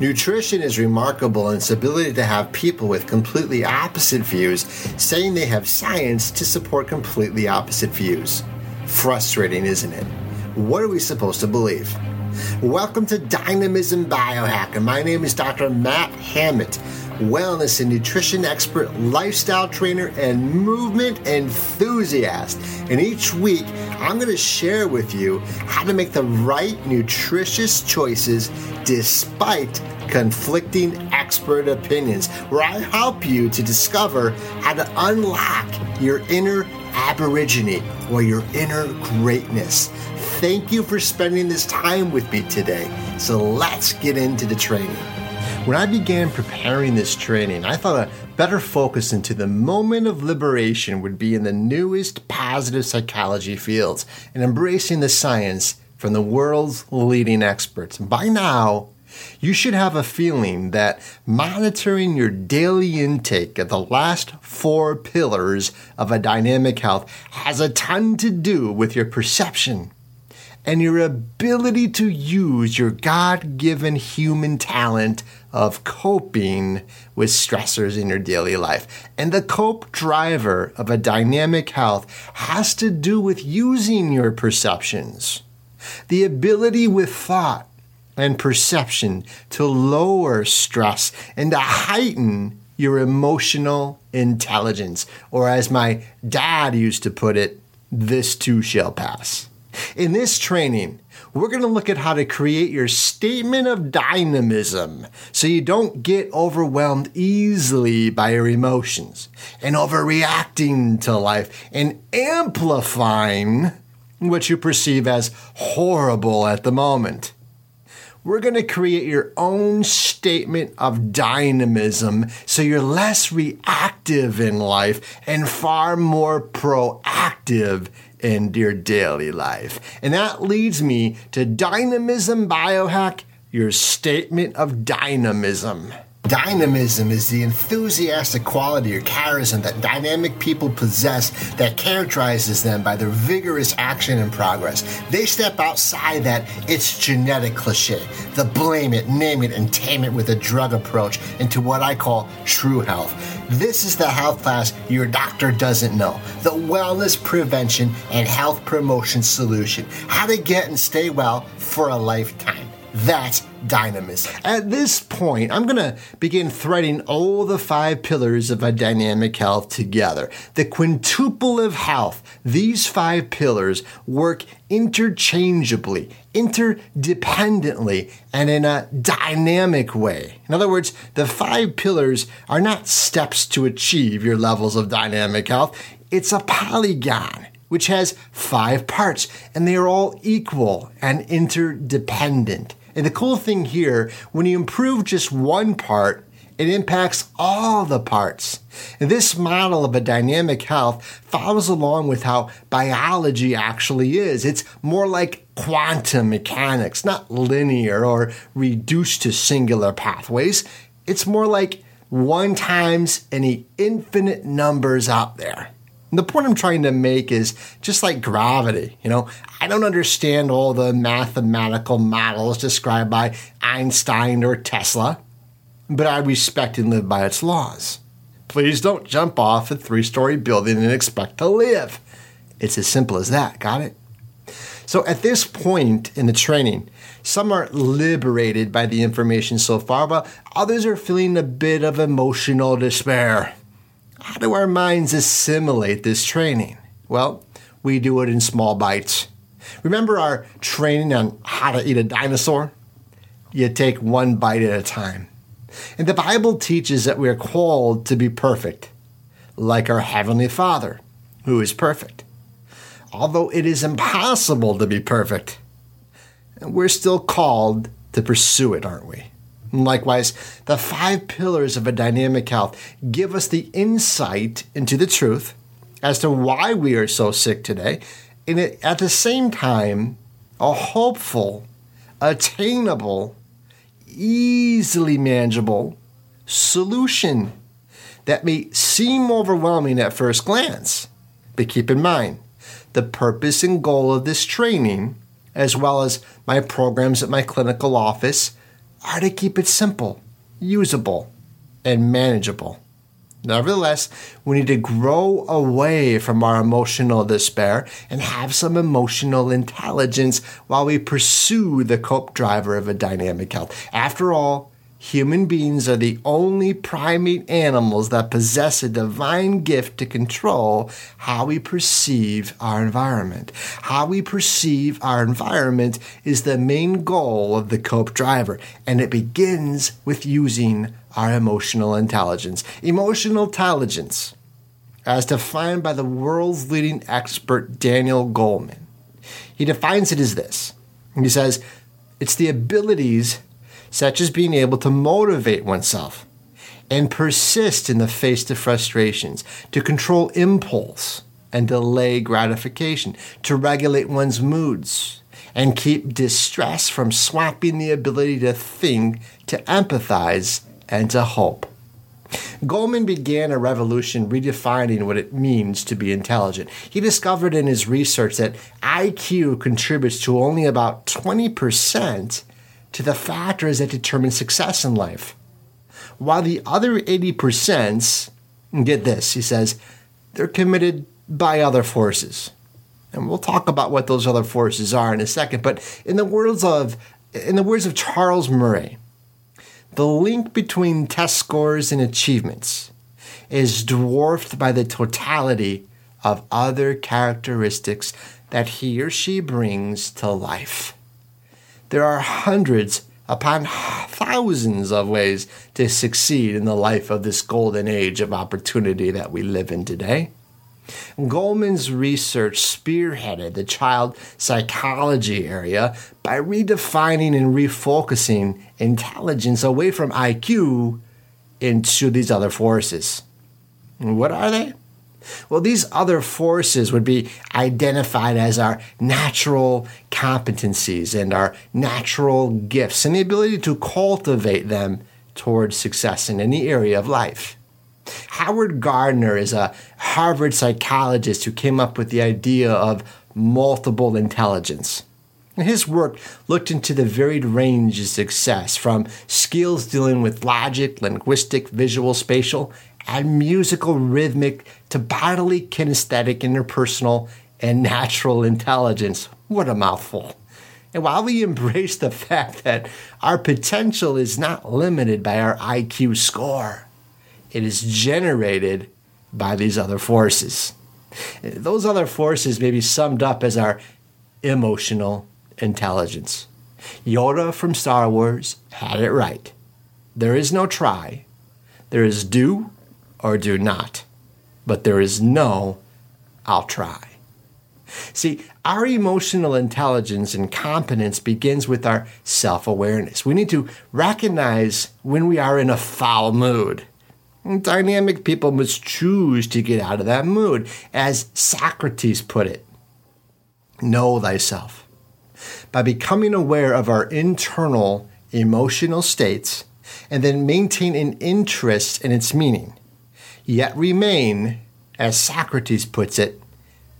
Nutrition is remarkable in its ability to have people with completely opposite views saying they have science to support completely opposite views. Frustrating, isn't it? What are we supposed to believe? Welcome to Dynamism Biohacker. My name is Dr. Matt Hammett, wellness and nutrition expert, lifestyle trainer, and movement enthusiast. And each week, I'm going to share with you how to make the right nutritious choices despite conflicting expert opinions, where I help you to discover how to unlock your inner aborigine or your inner greatness. Thank you for spending this time with me today. So let's get into the training. When I began preparing this training, I thought a better focus into the moment of liberation would be in the newest positive psychology fields and embracing the science from the world's leading experts. By now, you should have a feeling that monitoring your daily intake of the last four pillars of a dynamic health has a ton to do with your perception and your ability to use your God given human talent of coping with stressors in your daily life. And the cope driver of a dynamic health has to do with using your perceptions. The ability with thought and perception to lower stress and to heighten your emotional intelligence. Or as my dad used to put it, this too shall pass. In this training, we're going to look at how to create your statement of dynamism so you don't get overwhelmed easily by your emotions and overreacting to life and amplifying what you perceive as horrible at the moment. We're going to create your own statement of dynamism so you're less reactive in life and far more proactive in your daily life. And that leads me to Dynamism Biohack, your statement of dynamism. Dynamism is the enthusiastic quality or charism that dynamic people possess that characterizes them by their vigorous action and progress. They step outside that it's genetic cliche, the blame it, name it, and tame it with a drug approach into what I call true health. This is the health class your doctor doesn't know. The wellness prevention and health promotion solution. How to get and stay well for a lifetime. That's dynamism. At this point, I'm going to begin threading all the five pillars of a dynamic health together. The quintuple of health. These five pillars work interchangeably, interdependently, and in a dynamic way. In other words, the five pillars are not steps to achieve your levels of dynamic health. It's a polygon which has five parts, and they are all equal and interdependent. And the cool thing here, when you improve just one part, it impacts all the parts. And this model of a dynamic health follows along with how biology actually is. It's more like quantum mechanics, not linear or reduced to singular pathways. It's more like one times any infinite numbers out there. And the point I'm trying to make is just like gravity. You know, I don't understand all the mathematical models described by Einstein or Tesla, but I respect and live by its laws. Please don't jump off a three story building and expect to live. It's as simple as that. Got it? So at this point in the training, some are liberated by the information so far, while others are feeling a bit of emotional despair. How do our minds assimilate this training? Well, we do it in small bites. Remember our training on how to eat a dinosaur? You take one bite at a time. And the Bible teaches that we are called to be perfect, like our Heavenly Father, who is perfect. Although it is impossible to be perfect, we're still called to pursue it, aren't we? Likewise, the five pillars of a dynamic health give us the insight into the truth as to why we are so sick today, and at the same time, a hopeful, attainable, easily manageable solution that may seem overwhelming at first glance. But keep in mind, the purpose and goal of this training, as well as my programs at my clinical office, are to keep it simple, usable, and manageable. Nevertheless, we need to grow away from our emotional despair and have some emotional intelligence while we pursue the cope driver of a dynamic health. After all, human beings are the only primate animals that possess a divine gift to control how we perceive our environment. How we perceive our environment is the main goal of the cope driver, and it begins with using our emotional intelligence. Emotional intelligence, as defined by the world's leading expert Daniel Goleman, he defines it as this. He says, it's the abilities such as being able to motivate oneself and persist in the face of frustrations, to control impulse and delay gratification, to regulate one's moods, and keep distress from swamping the ability to think, to empathize, and to hope. Goleman began a revolution redefining what it means to be intelligent. He discovered in his research that IQ contributes to only about 20% to the factors that determine success in life. While the other 80%, get this, he says, they're committed by other forces. And we'll talk about what those other forces are in a second. But in the words of in the words of Charles Murray, the link between test scores and achievements is dwarfed by the totality of other characteristics that he or she brings to life. There are hundreds upon thousands of ways to succeed in the life of this golden age of opportunity that we live in today. Goleman's research spearheaded the child psychology area by redefining and refocusing intelligence away from IQ into these other forces. What are they? Well, these other forces would be identified as our natural competencies and our natural gifts and the ability to cultivate them towards success in any area of life. Howard Gardner is a Harvard psychologist who came up with the idea of multiple intelligence. His work looked into the varied range of success from skills dealing with logic, linguistic, visual, spatial, and musical, rhythmic to bodily, kinesthetic, interpersonal, and natural intelligence. What a mouthful. And while we embrace the fact that our potential is not limited by our IQ score, it is generated by these other forces. Those other forces may be summed up as our emotional intelligence. Yoda from Star Wars had it right. There is no try, there is do or do not, but there is no I'll try. See, our emotional intelligence and competence begins with our self awareness. We need to recognize when we are in a foul mood Dynamic people must choose to get out of that mood. As Socrates put it, know thyself. By becoming aware of our internal emotional states and then maintain an interest in its meaning, yet remain, as Socrates puts it,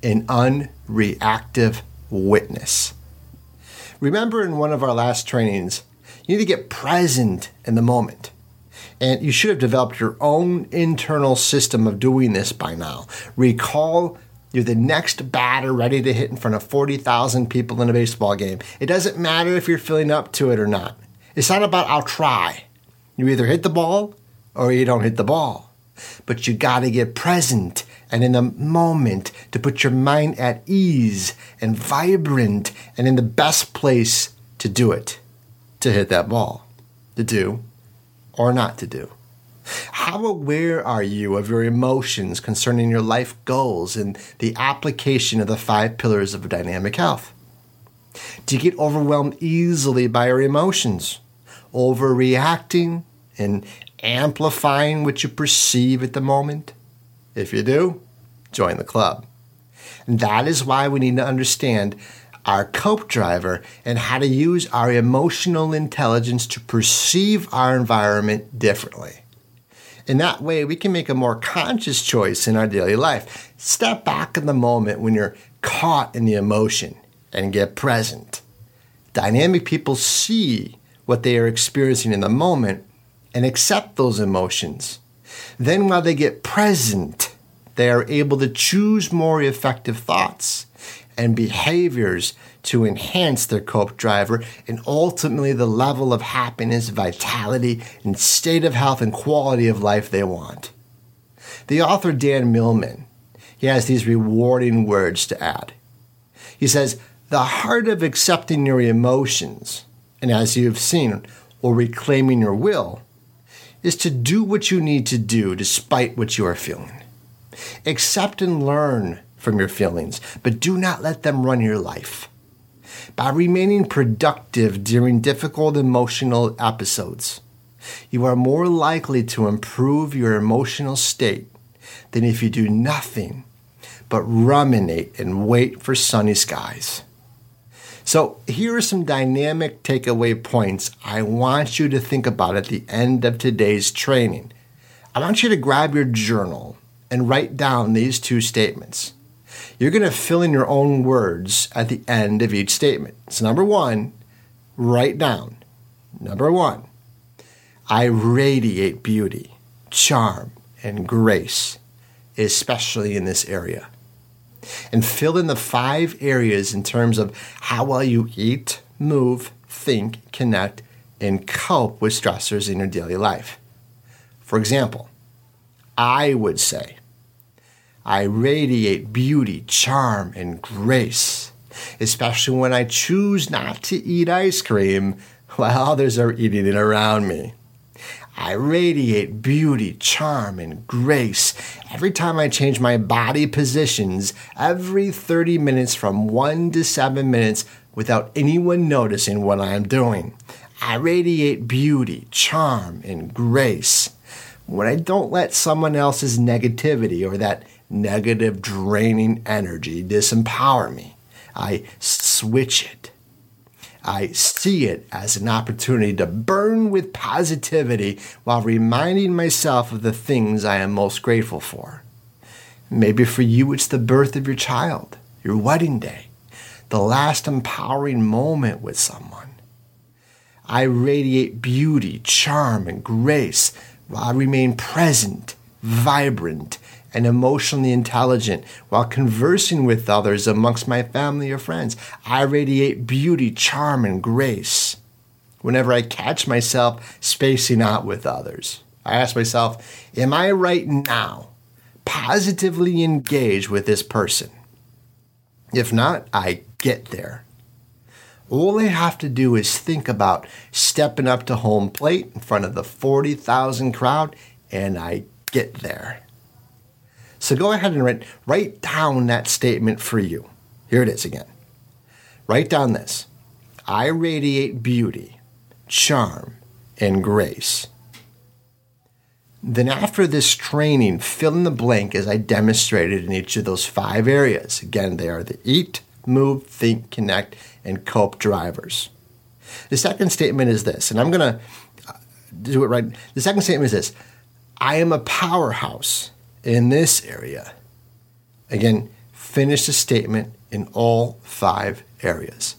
an unreactive witness. Remember in one of our last trainings, you need to get present in the moment. And you should have developed your own internal system of doing this by now. Recall you're the next batter ready to hit in front of 40,000 people in a baseball game. It doesn't matter if you're feeling up to it or not. It's not about I'll try. You either hit the ball or you don't hit the ball. But you got to get present and in the moment to put your mind at ease and vibrant and in the best place to do it, to hit that ball, to do or not to do? How aware are you of your emotions concerning your life goals and the application of the five pillars of dynamic health? Do you get overwhelmed easily by your emotions, overreacting and amplifying what you perceive at the moment? If you do, join the club. And that is why we need to understand our cope driver, and how to use our emotional intelligence to perceive our environment differently. In that way, we can make a more conscious choice in our daily life. Step back in the moment when you're caught in the emotion and get present. Dynamic people see what they are experiencing in the moment and accept those emotions. Then, while they get present, they are able to choose more effective thoughts and behaviors to enhance their cope driver and ultimately the level of happiness, vitality, and state of health and quality of life they want. The author Dan Millman, he has these rewarding words to add. He says, The heart of accepting your emotions, and as you've seen, or reclaiming your will, is to do what you need to do despite what you are feeling. Accept and learn from your feelings, but do not let them run your life. By remaining productive during difficult emotional episodes, you are more likely to improve your emotional state than if you do nothing but ruminate and wait for sunny skies. So, here are some dynamic takeaway points I want you to think about at the end of today's training. I want you to grab your journal and write down these two statements. You're going to fill in your own words at the end of each statement. So, number one, write down. Number one, I radiate beauty, charm, and grace, especially in this area. And fill in the five areas in terms of how well you eat, move, think, connect, and cope with stressors in your daily life. For example, I would say, I radiate beauty, charm, and grace, especially when I choose not to eat ice cream while others are eating it around me. I radiate beauty, charm, and grace every time I change my body positions every 30 minutes from 1 to 7 minutes without anyone noticing what I am doing. I radiate beauty, charm, and grace when I don't let someone else's negativity or that negative, draining energy disempower me. I switch it. I see it as an opportunity to burn with positivity while reminding myself of the things I am most grateful for. Maybe for you, it's the birth of your child, your wedding day, the last empowering moment with someone. I radiate beauty, charm, and grace while I remain present, vibrant, and emotionally intelligent while conversing with others amongst my family or friends. I radiate beauty, charm, and grace whenever I catch myself spacing out with others. I ask myself, am I right now positively engaged with this person? If not, I get there. All I have to do is think about stepping up to home plate in front of the 40,000 crowd, and I get there. So go ahead and write, write down that statement for you. Here it is again. Write down this I radiate beauty, charm, and grace. Then, after this training, fill in the blank as I demonstrated in each of those five areas. Again, they are the eat, move, think, connect, and cope drivers. The second statement is this, and I'm going to uh, do it right. The second statement is this I am a powerhouse in this area. Again, finish the statement in all five areas.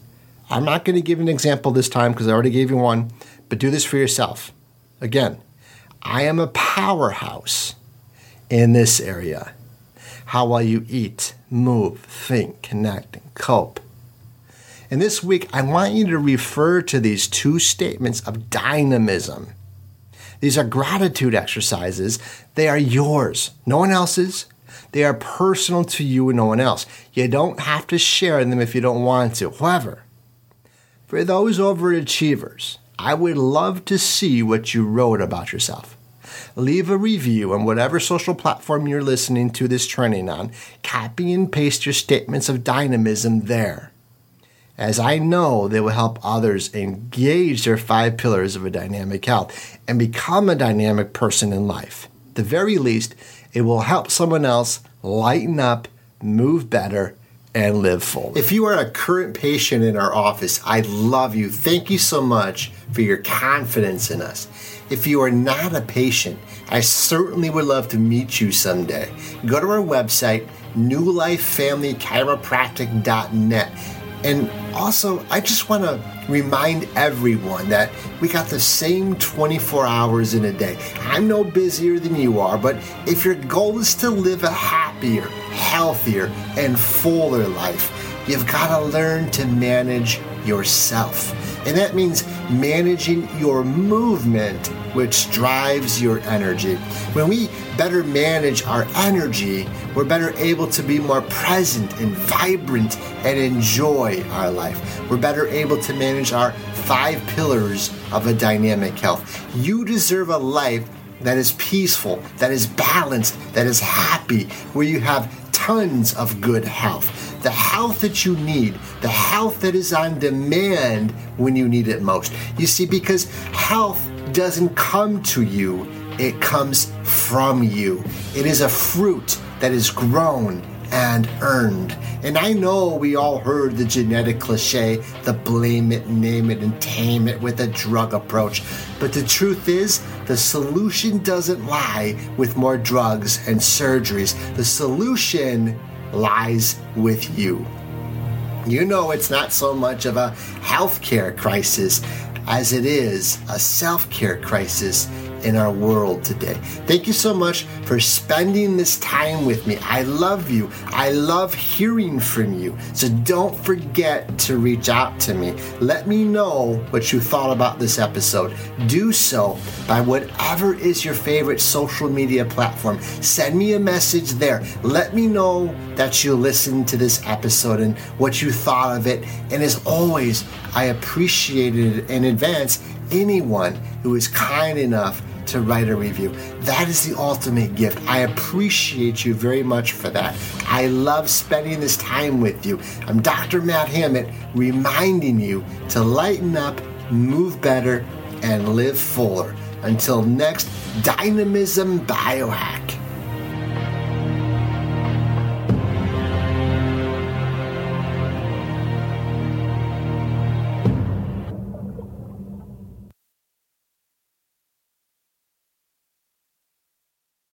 I'm not going to give an example this time because I already gave you one, but do this for yourself. Again, I am a powerhouse in this area. How well you eat, move, think, connect, and cope. And this week, I want you to refer to these two statements of dynamism these are gratitude exercises. They are yours, no one else's. They are personal to you and no one else. You don't have to share them if you don't want to. However, for those overachievers, I would love to see what you wrote about yourself. Leave a review on whatever social platform you're listening to this training on. Copy and paste your statements of dynamism there as I know they will help others engage their five pillars of a dynamic health and become a dynamic person in life. At the very least, it will help someone else lighten up, move better, and live fully. If you are a current patient in our office, I love you. Thank you so much for your confidence in us. If you are not a patient, I certainly would love to meet you someday. Go to our website, newlifefamilychiropractic.net And also, I just want to remind everyone that we got the same 24 hours in a day. I'm no busier than you are, but if your goal is to live a happier, healthier, and fuller life, you've got to learn to manage yourself. And that means managing your movement, which drives your energy. When we better manage our energy, we're better able to be more present and vibrant and enjoy our life. We're better able to manage our five pillars of a dynamic health. You deserve a life that is peaceful, that is balanced, that is happy, where you have tons of good health the health that you need, the health that is on demand when you need it most. You see, because health doesn't come to you, it comes from you. It is a fruit that is grown and earned. And I know we all heard the genetic cliche, the blame it, name it, and tame it with a drug approach. But the truth is, the solution doesn't lie with more drugs and surgeries. The solution lies with you. You know, it's not so much of a healthcare crisis as it is a self care crisis in our world today. Thank you so much for spending this time with me. I love you. I love hearing from you. So don't forget to reach out to me. Let me know what you thought about this episode. Do so by whatever is your favorite social media platform. Send me a message there. Let me know that you listened to this episode and what you thought of it. And as always, I appreciate it in advance anyone who is kind enough to write a review. That is the ultimate gift. I appreciate you very much for that. I love spending this time with you. I'm Dr. Matt Hammett reminding you to lighten up, move better, and live fuller. Until next Dynamism Biohack.